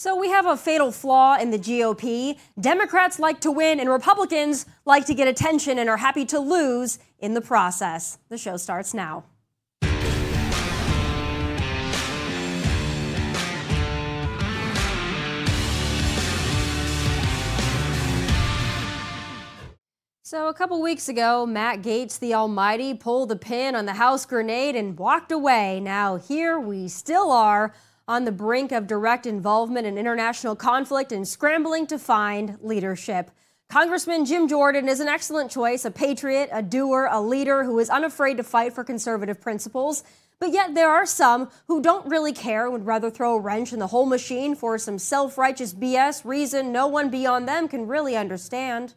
So we have a fatal flaw in the GOP. Democrats like to win, and Republicans like to get attention and are happy to lose in the process. The show starts now. So, a couple weeks ago, Matt Gaetz the Almighty, pulled the pin on the House grenade and walked away. Now, here we still are on the brink of direct involvement in international conflict and scrambling to find leadership. Congressman Jim Jordan is an excellent choice, a patriot, a doer, a leader who is unafraid to fight for conservative principles. But yet, there are some who don't really care and would rather throw a wrench in the whole machine for some self righteous BS reason no one beyond them can really understand.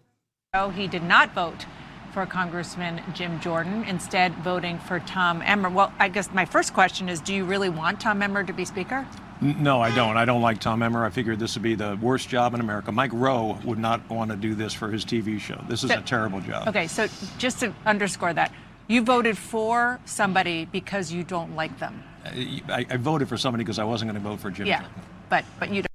Oh, he did not vote for Congressman Jim Jordan, instead voting for Tom Emmer. Well, I guess my first question is do you really want Tom Emmer to be Speaker? No, I don't. I don't like Tom Emmer. I figured this would be the worst job in America. Mike Rowe would not want to do this for his TV show. This is so, a terrible job. Okay, so just to underscore that, you voted for somebody because you don't like them. Uh, I, I voted for somebody because I wasn't going to vote for Jim. Yeah, but but you don't.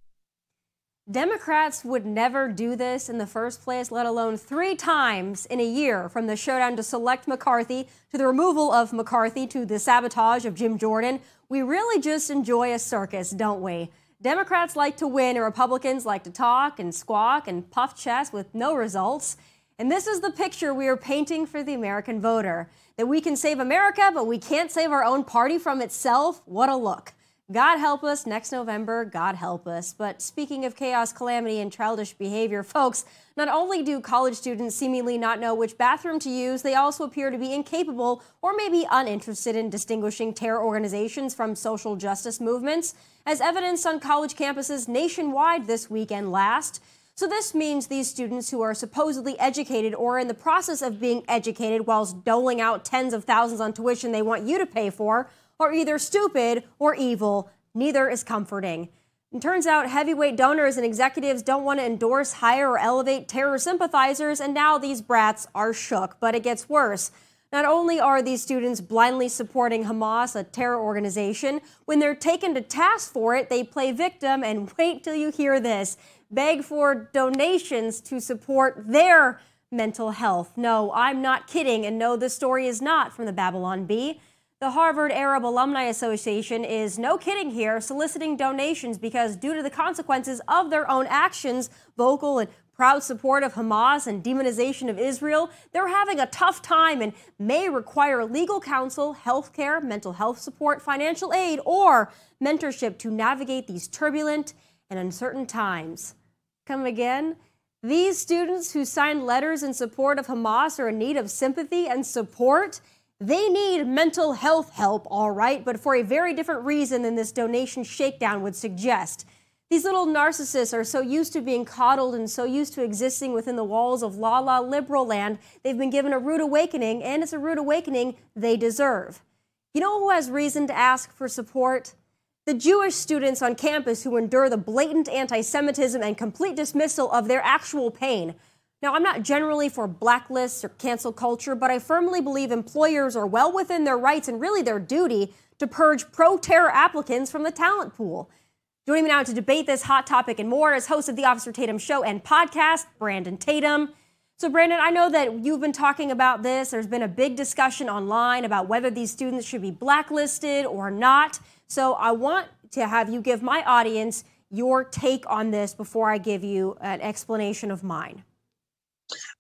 Democrats would never do this in the first place, let alone three times in a year from the showdown to select McCarthy to the removal of McCarthy to the sabotage of Jim Jordan. We really just enjoy a circus, don't we? Democrats like to win and Republicans like to talk and squawk and puff chest with no results. And this is the picture we are painting for the American voter that we can save America, but we can't save our own party from itself. What a look. God help us next November, God help us. But speaking of chaos, calamity, and childish behavior, folks, not only do college students seemingly not know which bathroom to use, they also appear to be incapable or maybe uninterested in distinguishing terror organizations from social justice movements, as evidenced on college campuses nationwide this weekend last. So, this means these students who are supposedly educated or in the process of being educated whilst doling out tens of thousands on tuition they want you to pay for are either stupid or evil. Neither is comforting. It turns out heavyweight donors and executives don't want to endorse, hire, or elevate terror sympathizers, and now these brats are shook. But it gets worse. Not only are these students blindly supporting Hamas, a terror organization, when they're taken to task for it, they play victim and wait till you hear this beg for donations to support their mental health. No, I'm not kidding, and no, this story is not from the Babylon Bee. The Harvard Arab Alumni Association is no kidding here, soliciting donations because, due to the consequences of their own actions, vocal and proud support of Hamas and demonization of Israel, they're having a tough time and may require legal counsel, health care, mental health support, financial aid, or mentorship to navigate these turbulent and uncertain times. Come again? These students who signed letters in support of Hamas are in need of sympathy and support. They need mental health help, all right, but for a very different reason than this donation shakedown would suggest. These little narcissists are so used to being coddled and so used to existing within the walls of la la liberal land, they've been given a rude awakening, and it's a rude awakening they deserve. You know who has reason to ask for support? The Jewish students on campus who endure the blatant anti Semitism and complete dismissal of their actual pain. Now, I'm not generally for blacklists or cancel culture, but I firmly believe employers are well within their rights and really their duty to purge pro terror applicants from the talent pool. Joining me now to debate this hot topic and more is host of the Officer Tatum Show and podcast, Brandon Tatum. So, Brandon, I know that you've been talking about this. There's been a big discussion online about whether these students should be blacklisted or not. So, I want to have you give my audience your take on this before I give you an explanation of mine.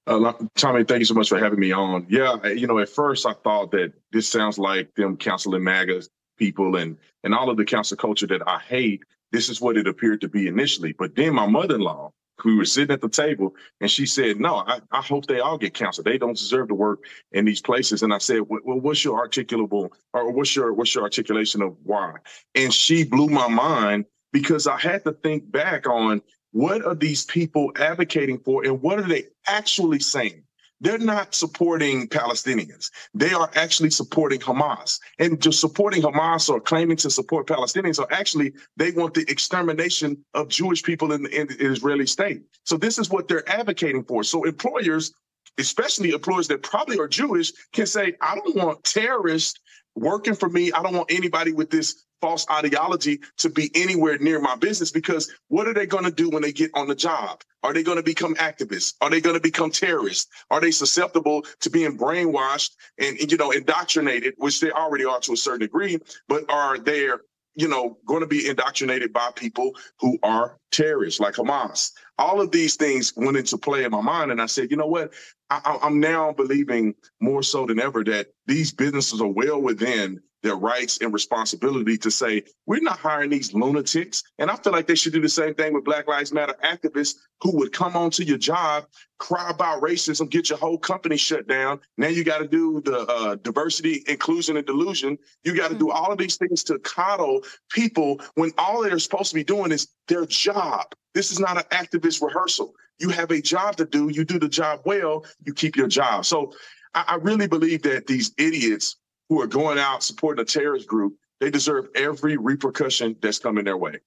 Uh, Tomi, thank you so much for having me on. Yeah, you know, at first I thought that this sounds like them counseling MAGA people and and all of the council culture that I hate. This is what it appeared to be initially. But then my mother-in-law, we were sitting at the table, and she said, "No, I, I hope they all get counseled. They don't deserve to work in these places." And I said, "Well, what's your articulable or what's your what's your articulation of why?" And she blew my mind because I had to think back on what are these people advocating for and what are they actually saying? They're not supporting Palestinians. They are actually supporting Hamas. And just supporting Hamas or claiming to support Palestinians are actually, they want the extermination of Jewish people in in the Israeli state. So this is what they're advocating for. So employers especially employers that probably are Jewish, can say, I don't want terrorists working for me. I don't want anybody with this false ideology to be anywhere near my business because what are they going to do when they get on the job? Are they going to become activists? Are they going to become terrorists? Are they susceptible to being brainwashed and, you know, indoctrinated, which they already are to a certain degree, but are they you know, going to be indoctrinated by people who are terrorists like Hamas. All of these things went into play in my mind. And I said, you know what? I, am now believing more so than ever that these businesses are well within their rights and responsibility to say, we're not hiring these lunatics. And I feel like they should do the same thing with Black Lives Matter activists who would come onto your job, cry about racism, get your whole company shut down. Now you got to do the uh, diversity, inclusion, and delusion. You got to mm-hmm. do all of these things to coddle people when all they're supposed to be doing is their job. This is not an activist rehearsal. You have a job to do. You do the job well, you keep your job. So I, I really believe that these idiots who are going out supporting a terrorist group, they deserve every repercussion that's coming their way.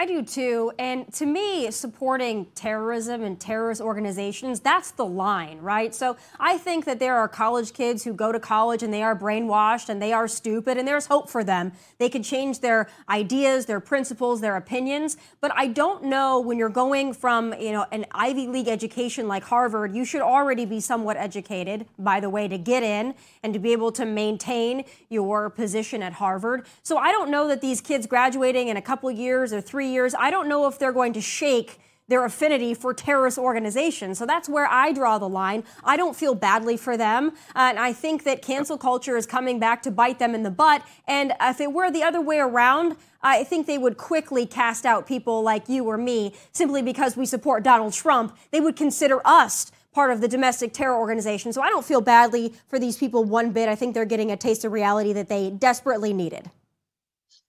I do too. And to me, supporting terrorism and terrorist organizations, that's the line, right? So I think that there are college kids who go to college and they are brainwashed and they are stupid and there's hope for them. They can change their ideas, their principles, their opinions. But I don't know when you're going from, you know, an Ivy League education like Harvard, you should already be somewhat educated, by the way, to get in and to be able to maintain your position at Harvard. So I don't know that these kids graduating in a couple years or three years, I don't know if they're going to shake their affinity for terrorist organizations. So that's where I draw the line. I don't feel badly for them. And I think that cancel culture is coming back to bite them in the butt. And if it were the other way around, I think they would quickly cast out people like you or me simply because we support Donald Trump. They would consider us part of the domestic terror organization. So I don't feel badly for these people one bit. I think they're getting a taste of reality that they desperately needed.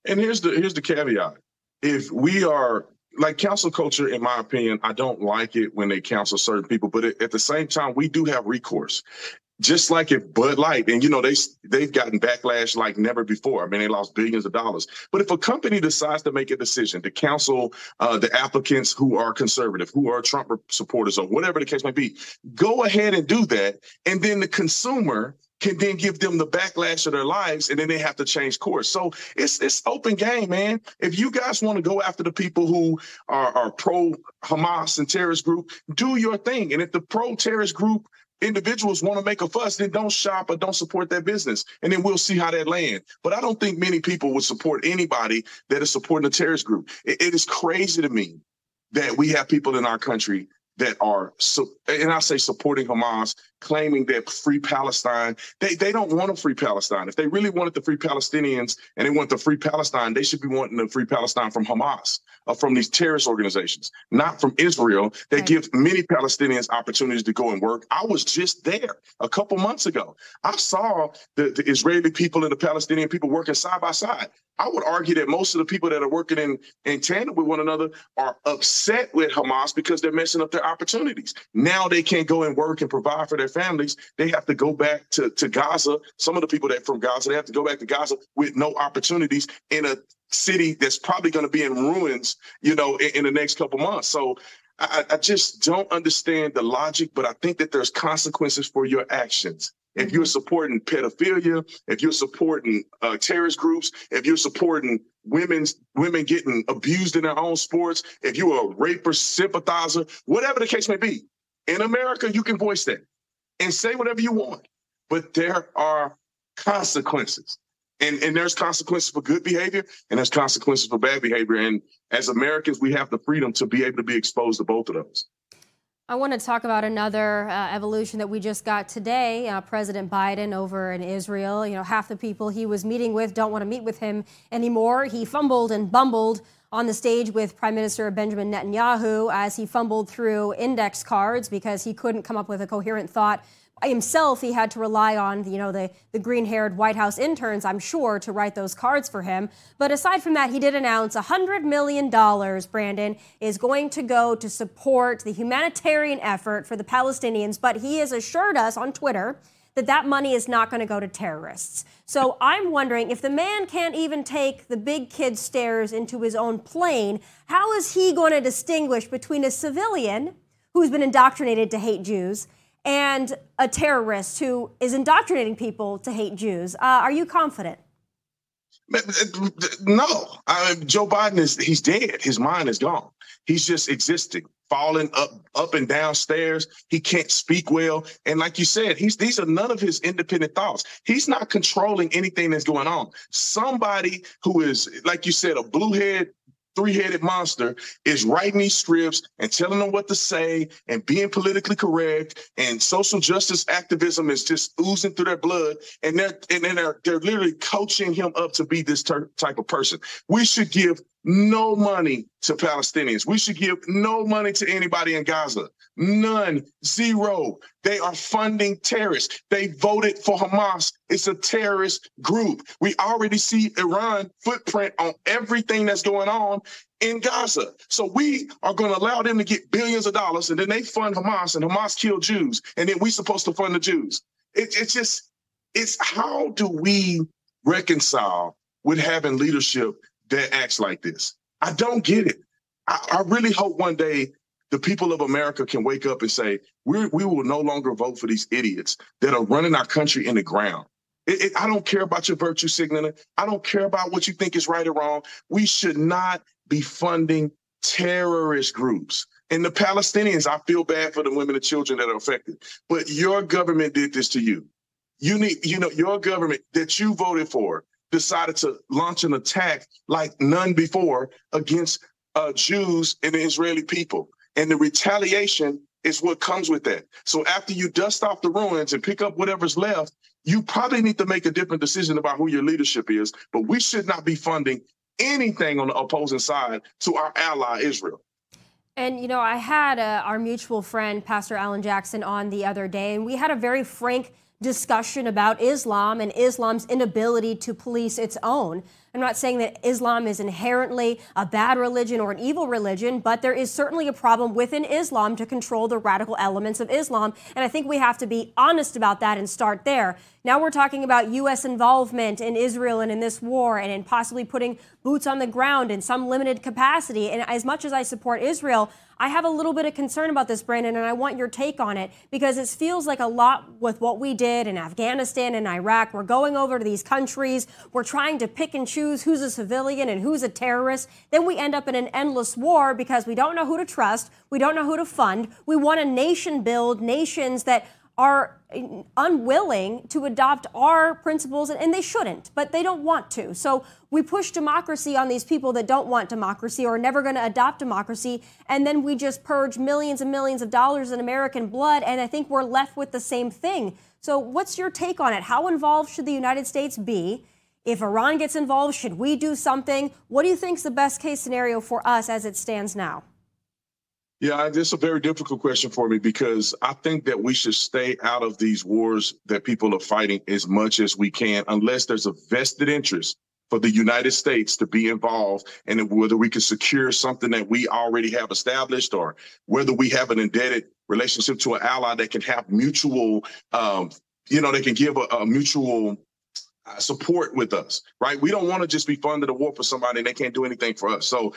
And here's the here's the caveat if we are like cancel culture, in my opinion, I don't like it when they cancel certain people, but at the same time, we do have recourse. Just like if Bud Light, and you know they they've gotten backlash like never before. I mean, they lost billions of dollars. But if a company decides to make a decision to cancel uh, the applicants who are conservative, who are Trump supporters, or whatever the case may be, go ahead and do that, and then the consumer can then give them the backlash of their lives and then they have to change course. So it's it's open game, man. If you guys want to go after the people who are, are pro Hamas and terrorist group, do your thing. And if the pro terrorist group individuals want to make a fuss, then don't shop or don't support that business. And then we'll see how that land. But I don't think many people would support anybody that is supporting a terrorist group. it, it is crazy to me that we have people in our country that are and I say supporting Hamas, claiming that free Palestine, they, they don't want a free Palestine. If they really wanted the free Palestinians and they want the free Palestine, they should be wanting the free Palestine from Hamas or from these terrorist organizations, not from Israel. that right. give many Palestinians opportunities to go and work. I was just there a couple months ago. I saw the, the Israeli people and the Palestinian people working side by side. I would argue that most of the people that are working in, in tandem with one another are upset with Hamas because they're messing up their opportunities. Now they can't go and work and provide for their families. They have to go back to, to Gaza. Some of the people that from Gaza, they have to go back to Gaza with no opportunities in a city that's probably going to be in ruins, you know, in, in the next couple months. So I, I just don't understand the logic, but I think that there's consequences for your actions. If you're supporting pedophilia, if you're supporting uh, terrorist groups, if you're supporting women's women getting abused in their own sports, if you're a rapist sympathizer, whatever the case may be, in America you can voice that and say whatever you want. But there are consequences. And, and there's consequences for good behavior and there's consequences for bad behavior. And as Americans, we have the freedom to be able to be exposed to both of those. I want to talk about another uh, evolution that we just got today. Uh, President Biden over in Israel. You know, half the people he was meeting with don't want to meet with him anymore. He fumbled and bumbled on the stage with Prime Minister Benjamin Netanyahu as he fumbled through index cards because he couldn't come up with a coherent thought himself, he had to rely on, you know, the, the green haired White House interns, I'm sure, to write those cards for him. But aside from that, he did announce $100 million, Brandon, is going to go to support the humanitarian effort for the Palestinians. But he has assured us on Twitter that that money is not going to go to terrorists. So I'm wondering if the man can't even take the big kid stairs into his own plane, how is he going to distinguish between a civilian who's been indoctrinated to hate Jews and a terrorist who is indoctrinating people to hate Jews. Uh, are you confident? No, I Joe Biden is he's dead. His mind is gone. He's just existing, falling up up and downstairs. He can't speak well, and like you said, he's these are none of his independent thoughts. He's not controlling anything that's going on. Somebody who is, like you said, a bluehead three-headed monster is writing these scripts and telling them what to say and being politically correct. And social justice activism is just oozing through their blood. And they're and then they're, they're literally coaching him up to be this ter- type of person. We should give no money to Palestinians. We should give no money to anybody in Gaza. None, zero. They are funding terrorists. They voted for Hamas. It's a terrorist group. We already see Iran footprint on everything that's going on in Gaza. So we are going to allow them to get billions of dollars and then they fund Hamas and Hamas kill Jews. And then we supposed to fund the Jews. It, it's just, it's how do we reconcile with having leadership that acts like this. I don't get it. I, I really hope one day the people of America can wake up and say, we we will no longer vote for these idiots that are running our country in the ground. It, it, I don't care about your virtue signaling. I don't care about what you think is right or wrong. We should not be funding terrorist groups. And the Palestinians, I feel bad for the women and children that are affected. But your government did this to you. You need, you know, your government that you voted for decided to launch an attack like none before against uh, Jews and the Israeli people. And the retaliation is what comes with that. So after you dust off the ruins and pick up whatever's left, you probably need to make a different decision about who your leadership is. But we should not be funding anything on the opposing side to our ally, Israel. And, you know, I had uh, our mutual friend, Pastor Alan Jackson, on the other day, and we had a very frank discussion about Islam and Islam's inability to police its own. I'm not saying that Islam is inherently a bad religion or an evil religion, but there is certainly a problem within Islam to control the radical elements of Islam. And I think we have to be honest about that and start there. Now we're talking about U.S. involvement in Israel and in this war and in possibly putting boots on the ground in some limited capacity. And as much as I support Israel, I have a little bit of concern about this, Brandon, and I want your take on it because it feels like a lot with what we did in Afghanistan and Iraq. We're going over to these countries, we're trying to pick and choose who's a civilian and who's a terrorist. Then we end up in an endless war because we don't know who to trust, we don't know who to fund. We want a nation build, nations that are unwilling to adopt our principles, and they shouldn't, but they don't want to. So we push democracy on these people that don't want democracy or are never going to adopt democracy, and then we just purge millions and millions of dollars in American blood, and I think we're left with the same thing. So, what's your take on it? How involved should the United States be? If Iran gets involved, should we do something? What do you think is the best case scenario for us as it stands now? Yeah, this is a very difficult question for me because I think that we should stay out of these wars that people are fighting as much as we can, unless there's a vested interest for the United States to be involved and whether we can secure something that we already have established or whether we have an indebted relationship to an ally that can have mutual, um, you know, they can give a, a mutual support with us, right? We don't want to just be funded a war for somebody and they can't do anything for us. So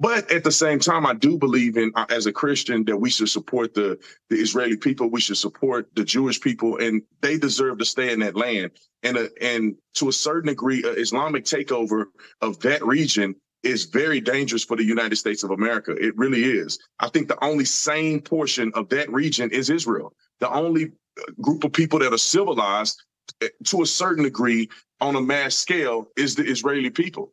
but at the same time, I do believe in uh, as a Christian that we should support the the Israeli people. We should support the Jewish people, and they deserve to stay in that land. And uh, and to a certain degree, uh, Islamic takeover of that region is very dangerous for the United States of America. It really is. I think the only sane portion of that region is Israel. The only uh, group of people that are civilized uh, to a certain degree on a mass scale is the Israeli people.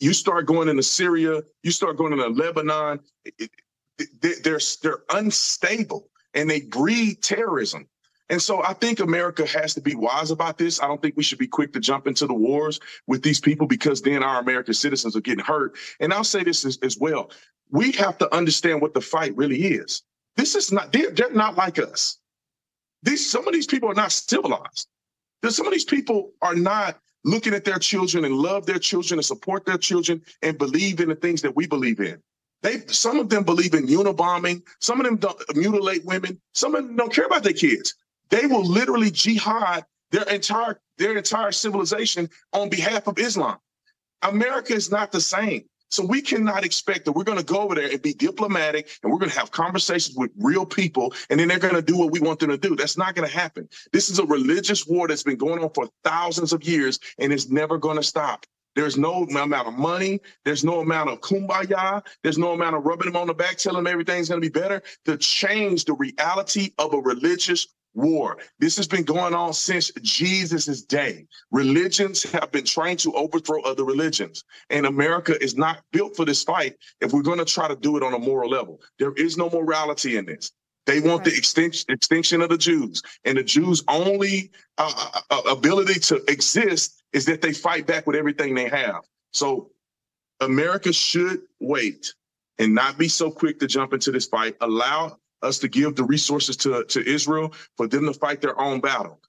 You start going into Syria, you start going into Lebanon, it, it, they're, they're unstable and they breed terrorism. And so I think America has to be wise about this. I don't think we should be quick to jump into the wars with these people because then our American citizens are getting hurt. And I'll say this as, as well. We have to understand what the fight really is. This is not, they're, they're not like us. These, some of these people are not civilized. Some of these people are not looking at their children and love their children and support their children and believe in the things that we believe in. They some of them believe in unibombing, some of them don't mutilate women, some of them don't care about their kids. They will literally jihad their entire their entire civilization on behalf of Islam. America is not the same. So we cannot expect that we're going to go over there and be diplomatic and we're going to have conversations with real people and then they're going to do what we want them to do. That's not going to happen. This is a religious war that's been going on for thousands of years and it's never going to stop. There's no amount of money. There's no amount of kumbaya. There's no amount of rubbing them on the back, telling them everything's going to be better to change the reality of a religious war. This has been going on since Jesus' day. Religions have been trying to overthrow other religions. And America is not built for this fight if we're going to try to do it on a moral level. There is no morality in this. They want right. the extinction, extinction of the Jews. And the Jews' only uh, uh, uh, ability to exist is that they fight back with everything they have. So America should wait and not be so quick to jump into this fight. Allow us to give the resources to, to Israel for them to fight their own battle.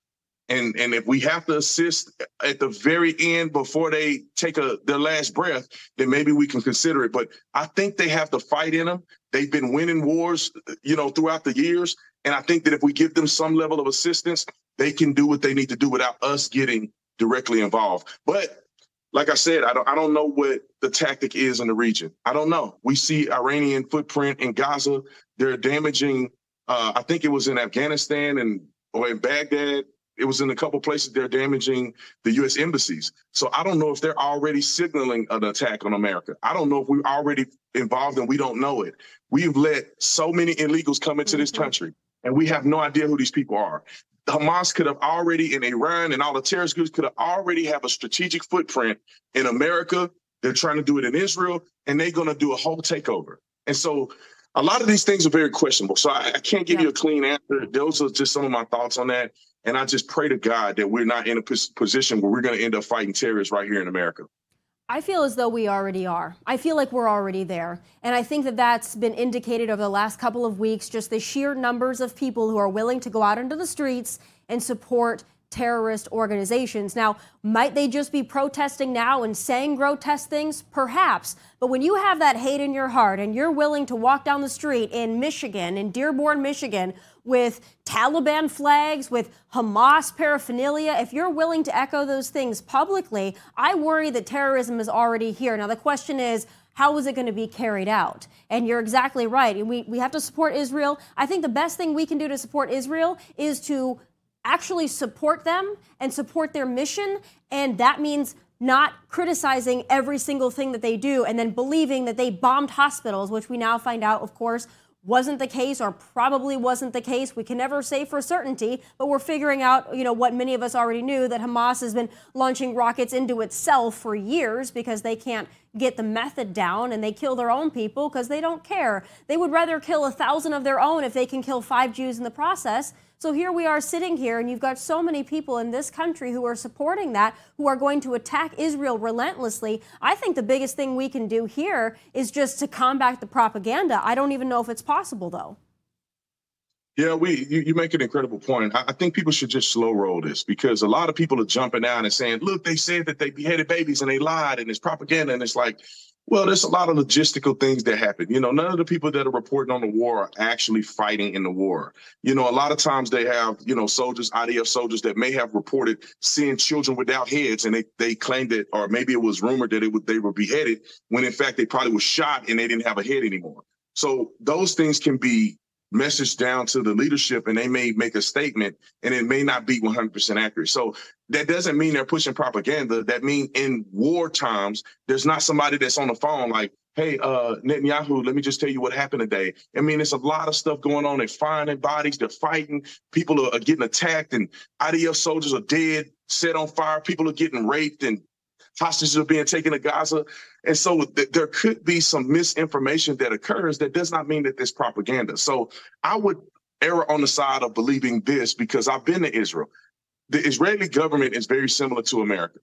And and if we have to assist at the very end before they take a their last breath, then maybe we can consider it. But I think they have to fight in them. They've been winning wars, you know, throughout the years. And I think that if we give them some level of assistance, they can do what they need to do without us getting directly involved. But like I said, I don't I don't know what the tactic is in the region. I don't know. We see Iranian footprint in Gaza. They're damaging. Uh, I think it was in Afghanistan and or in Baghdad. It was in a couple places they're damaging the U.S. embassies. So I don't know if they're already signaling an attack on America. I don't know if we're already involved and we don't know it. We've let so many illegals come into mm-hmm. this country, and we have no idea who these people are. Hamas could have already, in Iran and all the terrorist groups could have already have a strategic footprint in America. They're trying to do it in Israel, and they're going to do a whole takeover. And so a lot of these things are very questionable. So I, I can't give yeah. you a clean answer. Those are just some of my thoughts on that. And I just pray to God that we're not in a position where we're going to end up fighting terrorists right here in America. I feel as though we already are. I feel like we're already there. And I think that that's been indicated over the last couple of weeks just the sheer numbers of people who are willing to go out into the streets and support terrorist organizations. Now, might they just be protesting now and saying grotesque things? Perhaps. But when you have that hate in your heart and you're willing to walk down the street in Michigan, in Dearborn, Michigan, with Taliban flags, with Hamas paraphernalia, if you're willing to echo those things publicly, I worry that terrorism is already here. Now, the question is, how is it going to be carried out? And you're exactly right. We, we have to support Israel. I think the best thing we can do to support Israel is to actually support them and support their mission. And that means not criticizing every single thing that they do and then believing that they bombed hospitals, which we now find out, of course, wasn't the case or probably wasn't the case. We can never say for certainty, but we're figuring out, you know, what many of us already knew that Hamas has been launching rockets into itself for years because they can't get the method down and they kill their own people because they don't care. They would rather kill a thousand of their own if they can kill five Jews in the process so here we are sitting here, and you've got so many people in this country who are supporting that, who are going to attack Israel relentlessly. I think the biggest thing we can do here is just to combat the propaganda. I don't even know if it's possible, though. Yeah, we you, you make an incredible point. I, I, think people should just slow roll this because a lot of people are jumping out and saying, "Look, they said that they beheaded babies and they lied and it's propaganda." And it's like, well, there's a lot of logistical things that happen. You know, none of the people that are reporting on the war are actually fighting in the war. You know, a lot of times they have, you know, soldiers, IDF soldiers that may have reported seeing children without heads, and they they claimed that, or maybe it was rumored that it would they were beheaded when in fact they probably were shot and they didn't have a head anymore. So those things can be message down to the leadership and they may make a statement and it may not be 100% accurate. So that doesn't mean they're pushing propaganda. That means in war times, there's not somebody that's on the phone like, hey, uh, Netanyahu, let me just tell you what happened today. I mean, there's a lot of stuff going on. They're finding bodies, they're fighting, people are, are getting attacked, and IDF soldiers are dead, set on fire, people are getting raped and hostages are being taken to Gaza. And so th- there could be some misinformation that occurs that does not mean that there's propaganda. So I would err on the side of believing this because I've been to Israel. The Israeli government is very similar to America.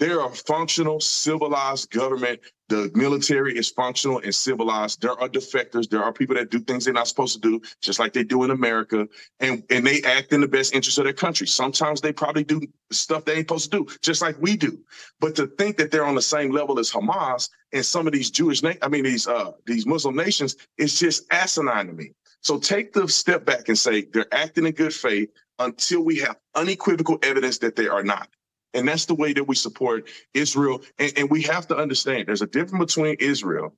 They're a functional, civilized government. The military is functional and civilized. There are defectors. There are people that do things they're not supposed to do, just like they do in America. And, and they act in the best interest of their country. Sometimes they probably do stuff they ain't supposed to do, just like we do. But to think that they're on the same level as Hamas and some of these Jewish, na- I mean, these, uh, these Muslim nations is just asinine to me. So take the step back and say they're acting in good faith until we have unequivocal evidence that they are not. And that's the way that we support Israel. And, and we have to understand there's a difference between Israel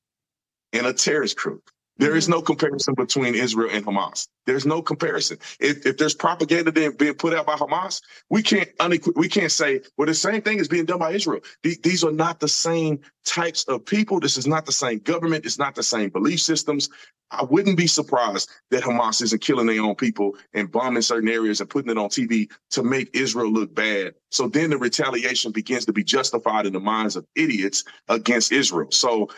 and a terrorist group. There is mm-hmm. no comparison between Israel and Hamas. There's no comparison. If, if there's propaganda being put out by Hamas, we can't unequ- we can't say well the same thing is being done by Israel. These are not the same types of people. This is not the same government. It's not the same belief systems. I wouldn't be surprised that Hamas isn't killing their own people and bombing certain areas and putting it on TV to make Israel look bad. So then the retaliation begins to be justified in the minds of idiots against Israel. So,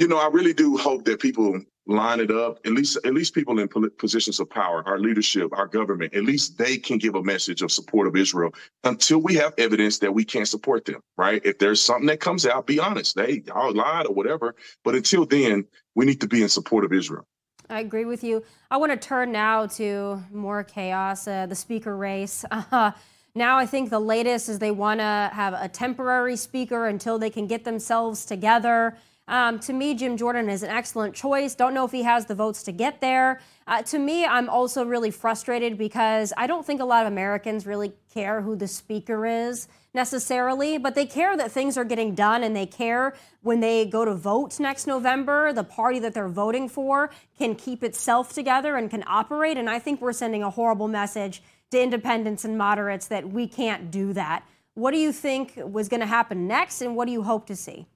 you know, I really do hope that people line it up. At least, at least people in positions of power, our leadership, our government, at least they can give a message of support of Israel until we have evidence that we can't support them. Right? If there's something that comes out, be honest. They all lied or whatever. But until then, we need to be in support of Israel. I agree with you. I want to turn now to more chaos, uh, the speaker race. Uh, now, I think the latest is they want to have a temporary speaker until they can get themselves together. Um, to me, Jim Jordan is an excellent choice. Don't know if he has the votes to get there. Uh, to me, I'm also really frustrated because I don't think a lot of Americans really care who the speaker is necessarily, but they care that things are getting done and they care when they go to vote next November, the party that they're voting for can keep itself together and can operate. And I think we're sending a horrible message to independents and moderates that we can't do that. What do you think was going to happen next, and what do you hope to see?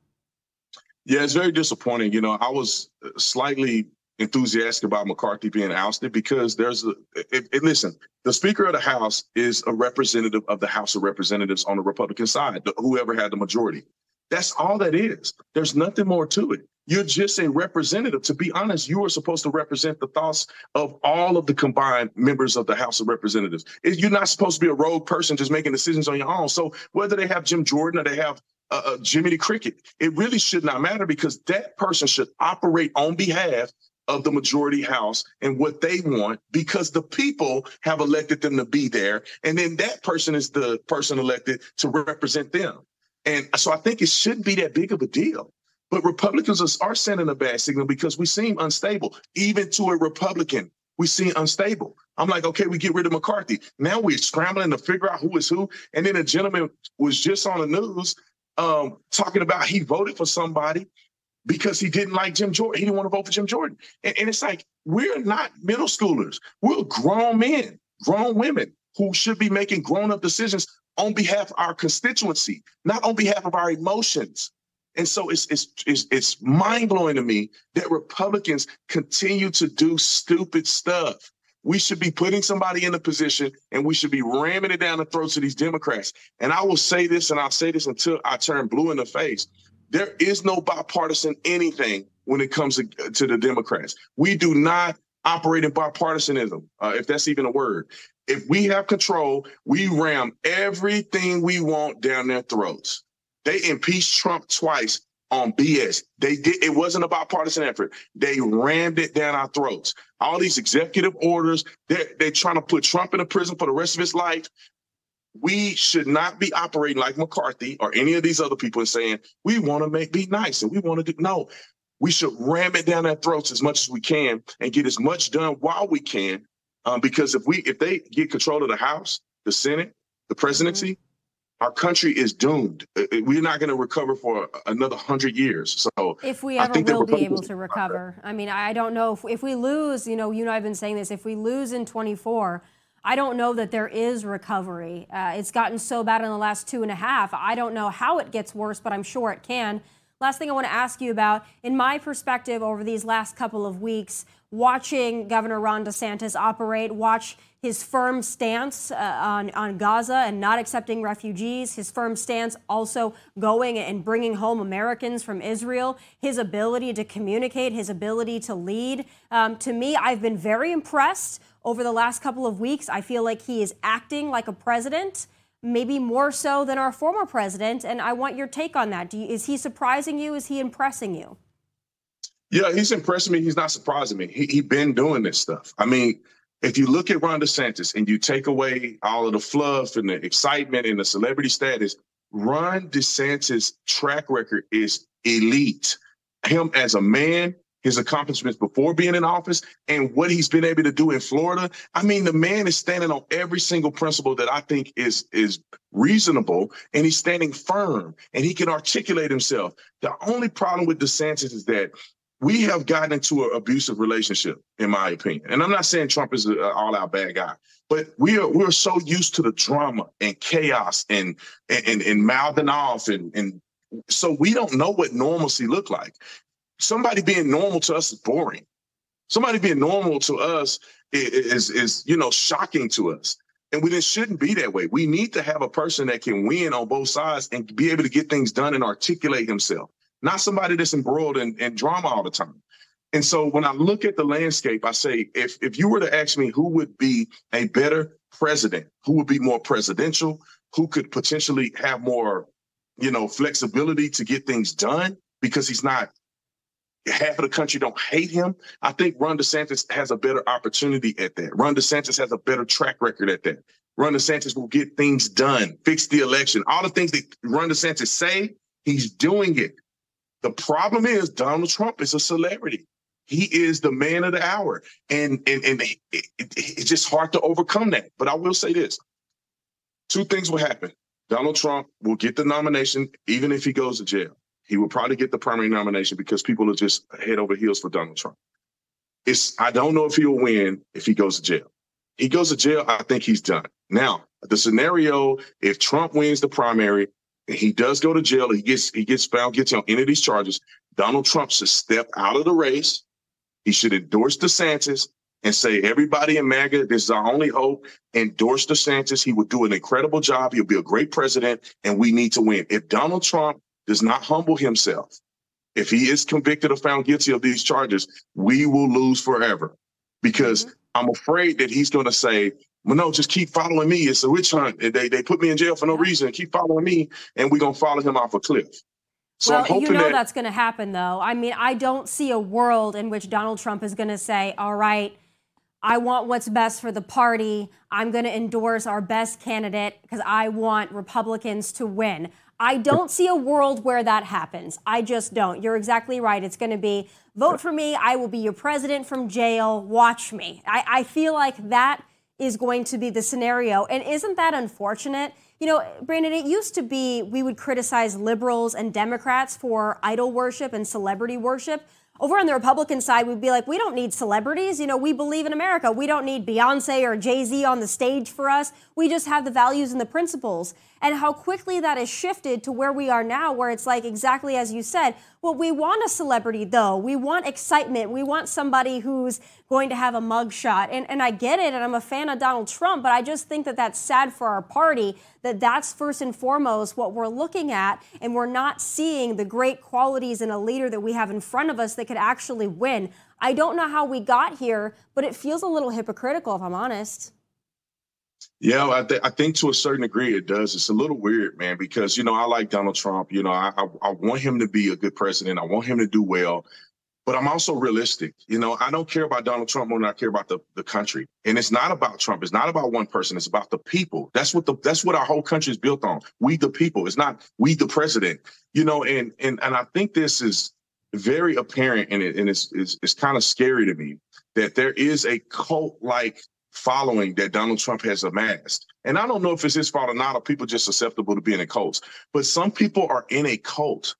Yeah, it's very disappointing. You know, I was uh, slightly enthusiastic about McCarthy being ousted because there's a it, it, listen, the Speaker of the House is a representative of the House of Representatives on the Republican side, the, whoever had the majority. That's all that is. There's nothing more to it. You're just a representative. To be honest, you are supposed to represent the thoughts of all of the combined members of the House of Representatives. You're not supposed to be a rogue person just making decisions on your own. So whether they have Jim Jordan or they have uh, uh, Jimmy the Cricket. It really should not matter because that person should operate on behalf of the majority house and what they want because the people have elected them to be there. And then that person is the person elected to represent them. And so I think it shouldn't be that big of a deal. But Republicans are sending a bad signal because we seem unstable. Even to a Republican, we seem unstable. I'm like, okay, we get rid of McCarthy. Now we're scrambling to figure out who is who. And then a gentleman was just on the news um, talking about he voted for somebody because he didn't like Jim Jordan. He didn't want to vote for Jim Jordan. And, and it's like, we're not middle schoolers. We're grown men, grown women who should be making grown up decisions on behalf of our constituency, not on behalf of our emotions. And so it's it's it's, it's mind blowing to me that Republicans continue to do stupid stuff we should be putting somebody in a position and we should be ramming it down the throats of these Democrats. And I will say this and I'll say this until I turn blue in the face. There is no bipartisan anything when it comes to, the Democrats. We do not operate in bipartisanism, uh, if that's even a word. If we have control, we ram everything we want down their throats. They impeached Trump twice on BS. They did. It wasn't a bipartisan effort. They rammed it down our throats. All these executive orders. They're they're trying to put Trump in a prison for the rest of his life. We should not be operating like McCarthy or any of these other people and saying we want to make be nice and we want to do no. We should ram it down their throats as much as we can and get as much done while we can. Um, because if we if they get control of the House, the Senate, the presidency, mm-hmm our country is doomed. We're not going to recover for another hundred years. So if we ever will be able to recover, I mean, I don't know if, if we lose. You know, you and I have been saying this. If we lose in 24, I don't know that there is recovery. Uh, it's gotten so bad in the last two and a half. I don't know how it gets worse, but I'm sure it can. Last thing I want to ask you about, in my perspective, over these last couple of weeks, watching Governor Ron DeSantis operate, watch his firm stance uh, on, on Gaza and not accepting refugees, his firm stance also going and bringing home Americans from Israel, his ability to communicate, his ability to lead. Um, to me, I've been very impressed over the last couple of weeks. I feel like he is acting like a president, maybe more so than our former president. And I want your take on that. You, is he surprising you? Is he impressing you? Yeah, he's impressing me. He's not surprising me. He he been doing this stuff. I mean, if you look at Ron DeSantis and you take away all of the fluff and the excitement and the celebrity status, Ron DeSantis' track record is elite. Him as a man, his accomplishments before being in office and what he's been able to do in Florida. I mean, the man is standing on every single principle that I think is is reasonable and he's standing firm and he can articulate himself. The only problem with DeSantis is that we have gotten into an abusive relationship, in my opinion. And I'm not saying Trump is uh, an all-out bad guy, but we are we're so used to the drama and chaos and and and mouthing off and and so we don't know what normalcy look like. Somebody being normal to us is boring. Somebody being normal to us is, is, is you know shocking to us. And we just shouldn't be that way. We need to have a person that can win on both sides and be able to get things done and articulate himself, not somebody that's embroiled in, in drama all the time. And so when I look at the landscape, I say, if if you were to ask me who would be a better president, who would be more presidential, who could potentially have more, you know, flexibility to get things done because he's not half of the country don't hate him. I think Ron DeSantis has a better opportunity at that. Ron DeSantis has a better track record at that. Ron DeSantis will get things done, fix the election. All the things that Ron DeSantis say, he's doing it. The problem is Donald Trump is a celebrity. He is the man of the hour, and and and it, it, it's just hard to overcome that. But I will say this: two things will happen. Donald Trump will get the nomination, even if he goes to jail. He will probably get the primary nomination because people are just head over heels for Donald Trump. It's I don't know if he'll win if he goes to jail. He goes to jail, I think he's done. Now, the scenario if Trump wins the primary, he does go to jail, he gets he gets found guilty on any of these charges. Donald Trump should step out of the race. He should endorse DeSantis and say, everybody in MAGA, this is our only hope. Endorse DeSantis. He would do an incredible job. He'll be a great president, and we need to win. If Donald Trump does not humble himself, if he is convicted or found guilty of these charges, we will lose forever. Because mm-hmm. I'm afraid that he's going to say, well, no, just keep following me. It's a witch hunt. They, they put me in jail for no reason. Keep following me, and we're going to follow him off a cliff. So well, you know that- that's going to happen, though. I mean, I don't see a world in which Donald Trump is going to say, all right, I want what's best for the party. I'm going to endorse our best candidate because I want Republicans to win. I don't see a world where that happens. I just don't. You're exactly right. It's going to be vote for me. I will be your president from jail. Watch me. I, I feel like that is going to be the scenario. And isn't that unfortunate? You know, Brandon, it used to be we would criticize liberals and Democrats for idol worship and celebrity worship. Over on the Republican side, we'd be like, we don't need celebrities. You know, we believe in America. We don't need Beyonce or Jay Z on the stage for us. We just have the values and the principles. And how quickly that has shifted to where we are now, where it's like exactly as you said, well, we want a celebrity though. We want excitement. We want somebody who's going to have a mugshot. And, and I get it, and I'm a fan of Donald Trump, but I just think that that's sad for our party that that's first and foremost what we're looking at, and we're not seeing the great qualities in a leader that we have in front of us that could actually win. I don't know how we got here, but it feels a little hypocritical, if I'm honest. Yeah, I, th- I, think to a certain degree it does. It's a little weird, man, because you know I like Donald Trump. You know, I, I, I want him to be a good president. I want him to do well but I'm also realistic. You know, I don't care about Donald Trump more than I care about the, the country. And it's not about Trump. It's not about one person. It's about the people. That's what the that's what our whole country is built on. We the people. It's not we the president. You know, and and and I think this is very apparent and it and it's it's, it's kind of scary to me that there is a cult like following that Donald Trump has amassed. And I don't know if it's his fault or not, or people just susceptible to being in cults. But some people are in a cult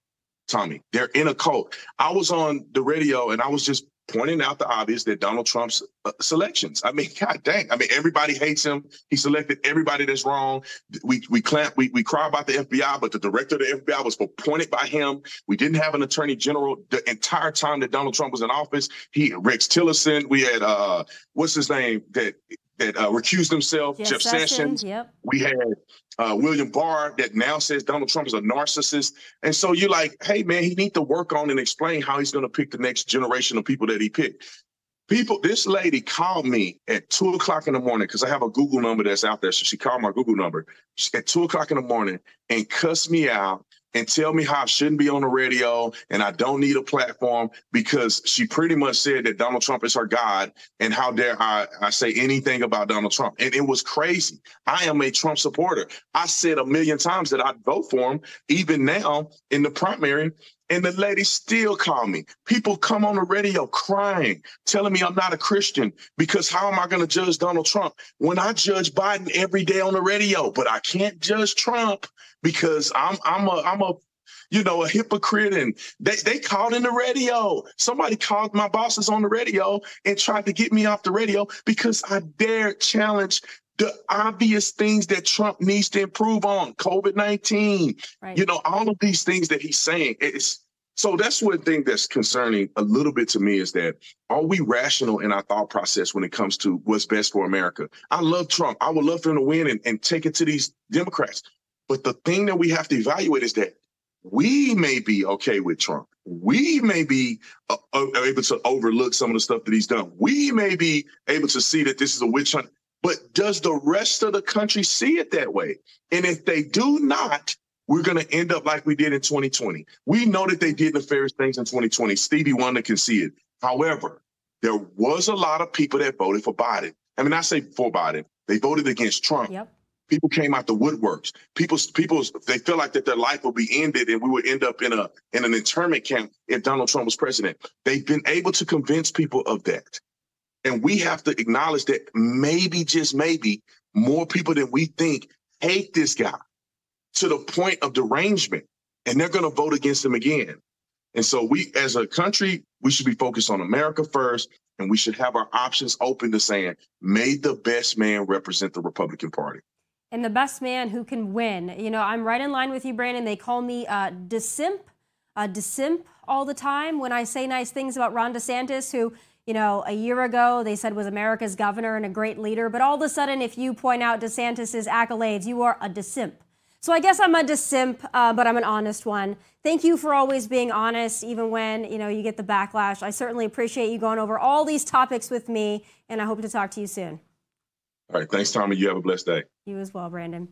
Tomi. They're in a cult. I was on the radio and I was just pointing out the obvious that Donald Trump's uh, selections. I mean, God dang. I mean, everybody hates him. He selected everybody that's wrong. We we clamp, we, we cry about the FBI, but the director of the FBI was appointed by him. We didn't have an attorney general the entire time that Donald Trump was in office. He Rex Tillerson. We had uh what's his name that that uh, recused himself, Jeff, Jeff Sessions. Sessions. Yep. We had uh, William Barr that now says Donald Trump is a narcissist. And so you're like, hey, man, he need to work on and explain how he's going to pick the next generation of people that he picked. People, this lady called me at two o'clock in the morning because I have a Google number that's out there. So she called my Google number at two o'clock in the morning and cussed me out and tell me how I shouldn't be on the radio and I don't need a platform because she pretty much said that Donald Trump is her God. And how dare I, I say anything about Donald Trump? And it was crazy. I am a Trump supporter. I said a million times that I'd vote for him. Even now in the primary, And the lady still called me. People come on the radio crying, telling me I'm not a Christian because how am I going to judge Donald Trump when I judge Biden every day on the radio? But I can't judge Trump because I'm I'm a I'm a you know, a hypocrite. And they, they called in the radio. Somebody called my bosses on the radio and tried to get me off the radio because I dared challenge the obvious things that Trump needs to improve on, COVID 19, right. you know, all of these things that he's saying. It's so that's one thing that's concerning a little bit to me is that are we rational in our thought process when it comes to what's best for America? I love Trump. I would love for him to win and, and take it to these Democrats. But the thing that we have to evaluate is that we may be okay with Trump. We may be uh, uh, able to overlook some of the stuff that he's done. We may be able to see that this is a witch hunt. But does the rest of the country see it that way? And if they do not, we're going to end up like we did in 2020. We know that they did nefarious things in 2020. Stevie Wonder can see it. However, there was a lot of people that voted for Biden. I mean, I say for Biden, they voted against Trump. Yep. People came out the woodworks. People, people, they feel like that their life will be ended, and we would end up in a in an internment camp if Donald Trump was president. They've been able to convince people of that, and we have to acknowledge that maybe, just maybe, more people than we think hate this guy to the point of derangement, and they're going to vote against him again. And so, we, as a country, we should be focused on America first, and we should have our options open to saying, "May the best man represent the Republican Party." and the best man who can win. You know, I'm right in line with you, Brandon. They call me uh, DeSimp, uh, DeSimp all the time when I say nice things about Ron DeSantis, who, you know, a year ago they said was America's governor and a great leader. But all of a sudden, if you point out DeSantis's accolades, you are a DeSimp. So I guess I'm a DeSimp, uh, but I'm an honest one. Thank you for always being honest, even when you know you get the backlash. I certainly appreciate you going over all these topics with me, and I hope to talk to you soon. All right. Thanks, Tomi. You have a blessed day. You as well, Brandon.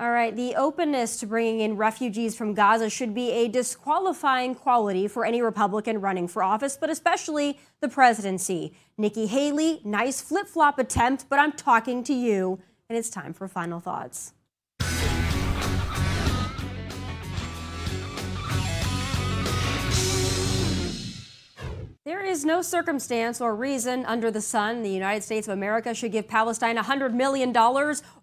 All right. The openness to bringing in refugees from Gaza should be a disqualifying quality for any Republican running for office, but especially the presidency. Nikki Haley, nice flip flop attempt, but I'm talking to you, and it's time for final thoughts. There is no circumstance or reason under the sun the United States of America should give Palestine $100 million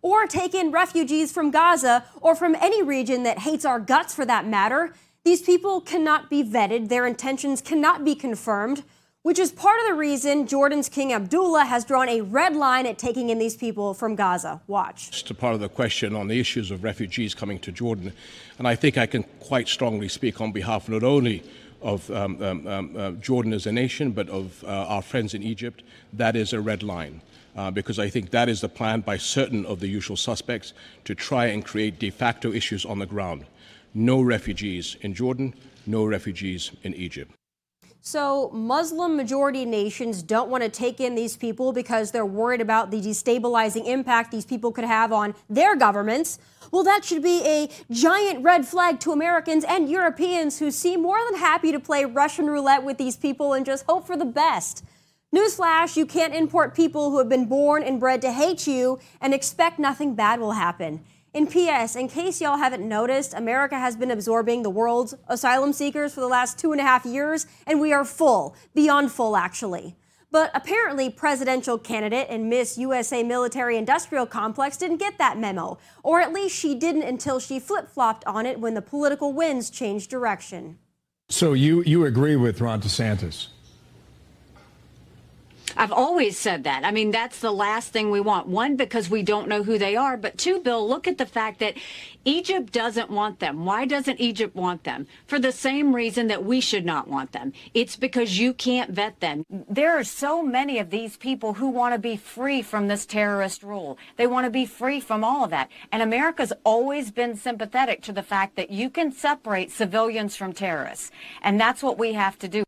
or take in refugees from Gaza or from any region that hates our guts for that matter. These people cannot be vetted, their intentions cannot be confirmed, which is part of the reason Jordan's King Abdullah has drawn a red line at taking in these people from Gaza. Watch. A part of the question on the issues of refugees coming to Jordan. And I think I can quite strongly speak on behalf not only of um, um, um, uh, Jordan as a nation, but of uh, our friends in Egypt, that is a red line. Uh, because I think that is the plan by certain of the usual suspects to try and create de facto issues on the ground. No refugees in Jordan, no refugees in Egypt. So, Muslim majority nations don't want to take in these people because they're worried about the destabilizing impact these people could have on their governments. Well, that should be a giant red flag to Americans and Europeans who seem more than happy to play Russian roulette with these people and just hope for the best. Newsflash, you can't import people who have been born and bred to hate you and expect nothing bad will happen. In PS, in case y'all haven't noticed, America has been absorbing the world's asylum seekers for the last two and a half years, and we are full, beyond full actually. But apparently, presidential candidate and Miss USA military industrial complex didn't get that memo, or at least she didn't until she flip flopped on it when the political winds changed direction. So you, you agree with Ron DeSantis? I've always said that. I mean, that's the last thing we want. One, because we don't know who they are. But two, Bill, look at the fact that Egypt doesn't want them. Why doesn't Egypt want them? For the same reason that we should not want them. It's because you can't vet them. There are so many of these people who want to be free from this terrorist rule. They want to be free from all of that. And America's always been sympathetic to the fact that you can separate civilians from terrorists. And that's what we have to do.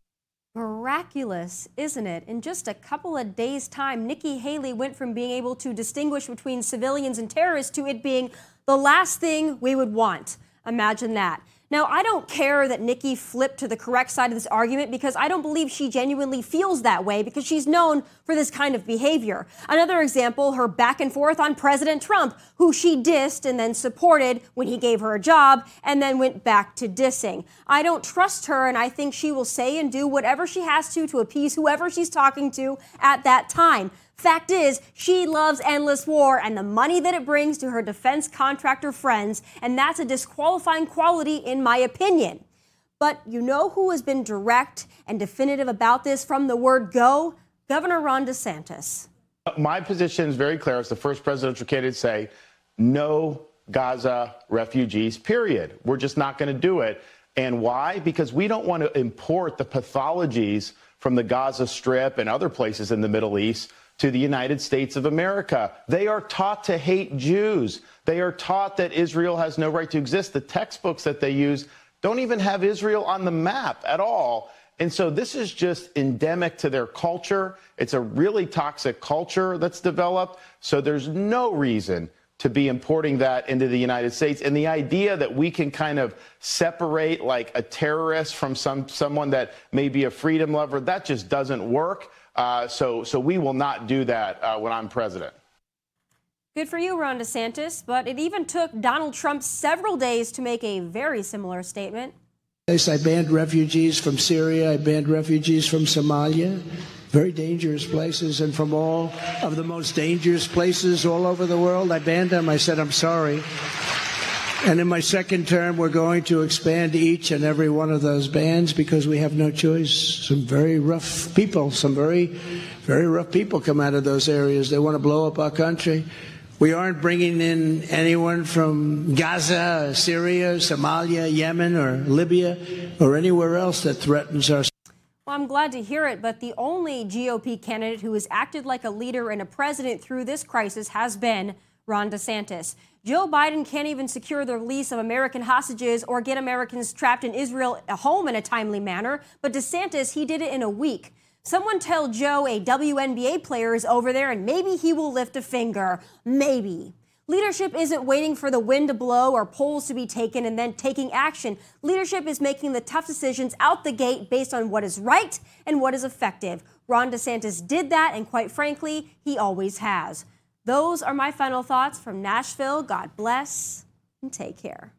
Miraculous, isn't it? In just a couple of days' time, Nikki Haley went from being able to distinguish between civilians and terrorists to it being the last thing we would want. Imagine that. Now, I don't care that Nikki flipped to the correct side of this argument because I don't believe she genuinely feels that way because she's known for this kind of behavior. Another example, her back and forth on President Trump, who she dissed and then supported when he gave her a job and then went back to dissing. I don't trust her and I think she will say and do whatever she has to to appease whoever she's talking to at that time. Fact is, she loves endless war and the money that it brings to her defense contractor friends, and that's a disqualifying quality, in my opinion. But you know who has been direct and definitive about this from the word go? Governor Ron DeSantis. My position is very clear. It's the first presidential candidate to say no Gaza refugees, period. We're just not going to do it. And why? Because we don't want to import the pathologies from the Gaza Strip and other places in the Middle East to the United States of America. They are taught to hate Jews. They are taught that Israel has no right to exist. The textbooks that they use don't even have Israel on the map at all. And so this is just endemic to their culture. It's a really toxic culture that's developed. So there's no reason to be importing that into the United States. And the idea that we can kind of separate like a terrorist from some someone that may be a freedom lover, that just doesn't work. Uh, so, so we will not do that uh, when I'm president. Good for you, Ron DeSantis, but it even took Donald Trump several days to make a very similar statement. I banned refugees from Syria. I banned refugees from Somalia. Very dangerous places. And from all of the most dangerous places all over the world, I banned them. I said, I'm sorry. And in my second term, we're going to expand each and every one of those bans because we have no choice. Some very rough people, some very, very rough people come out of those areas. They want to blow up our country. We aren't bringing in anyone from Gaza, Syria, Somalia, Yemen, or Libya, or anywhere else that threatens our. Well, I'm glad to hear it, but the only GOP candidate who has acted like a leader and a president through this crisis has been Ron DeSantis. Joe Biden can't even secure the release of American hostages or get Americans trapped in Israel home in a timely manner, but DeSantis, he did it in a week. Someone tell Joe a WNBA player is over there and maybe he will lift a finger. Maybe. Leadership isn't waiting for the wind to blow or polls to be taken and then taking action. Leadership is making the tough decisions out the gate based on what is right and what is effective. Ron DeSantis did that, and quite frankly, he always has. Those are my final thoughts from Nashville. God bless and take care.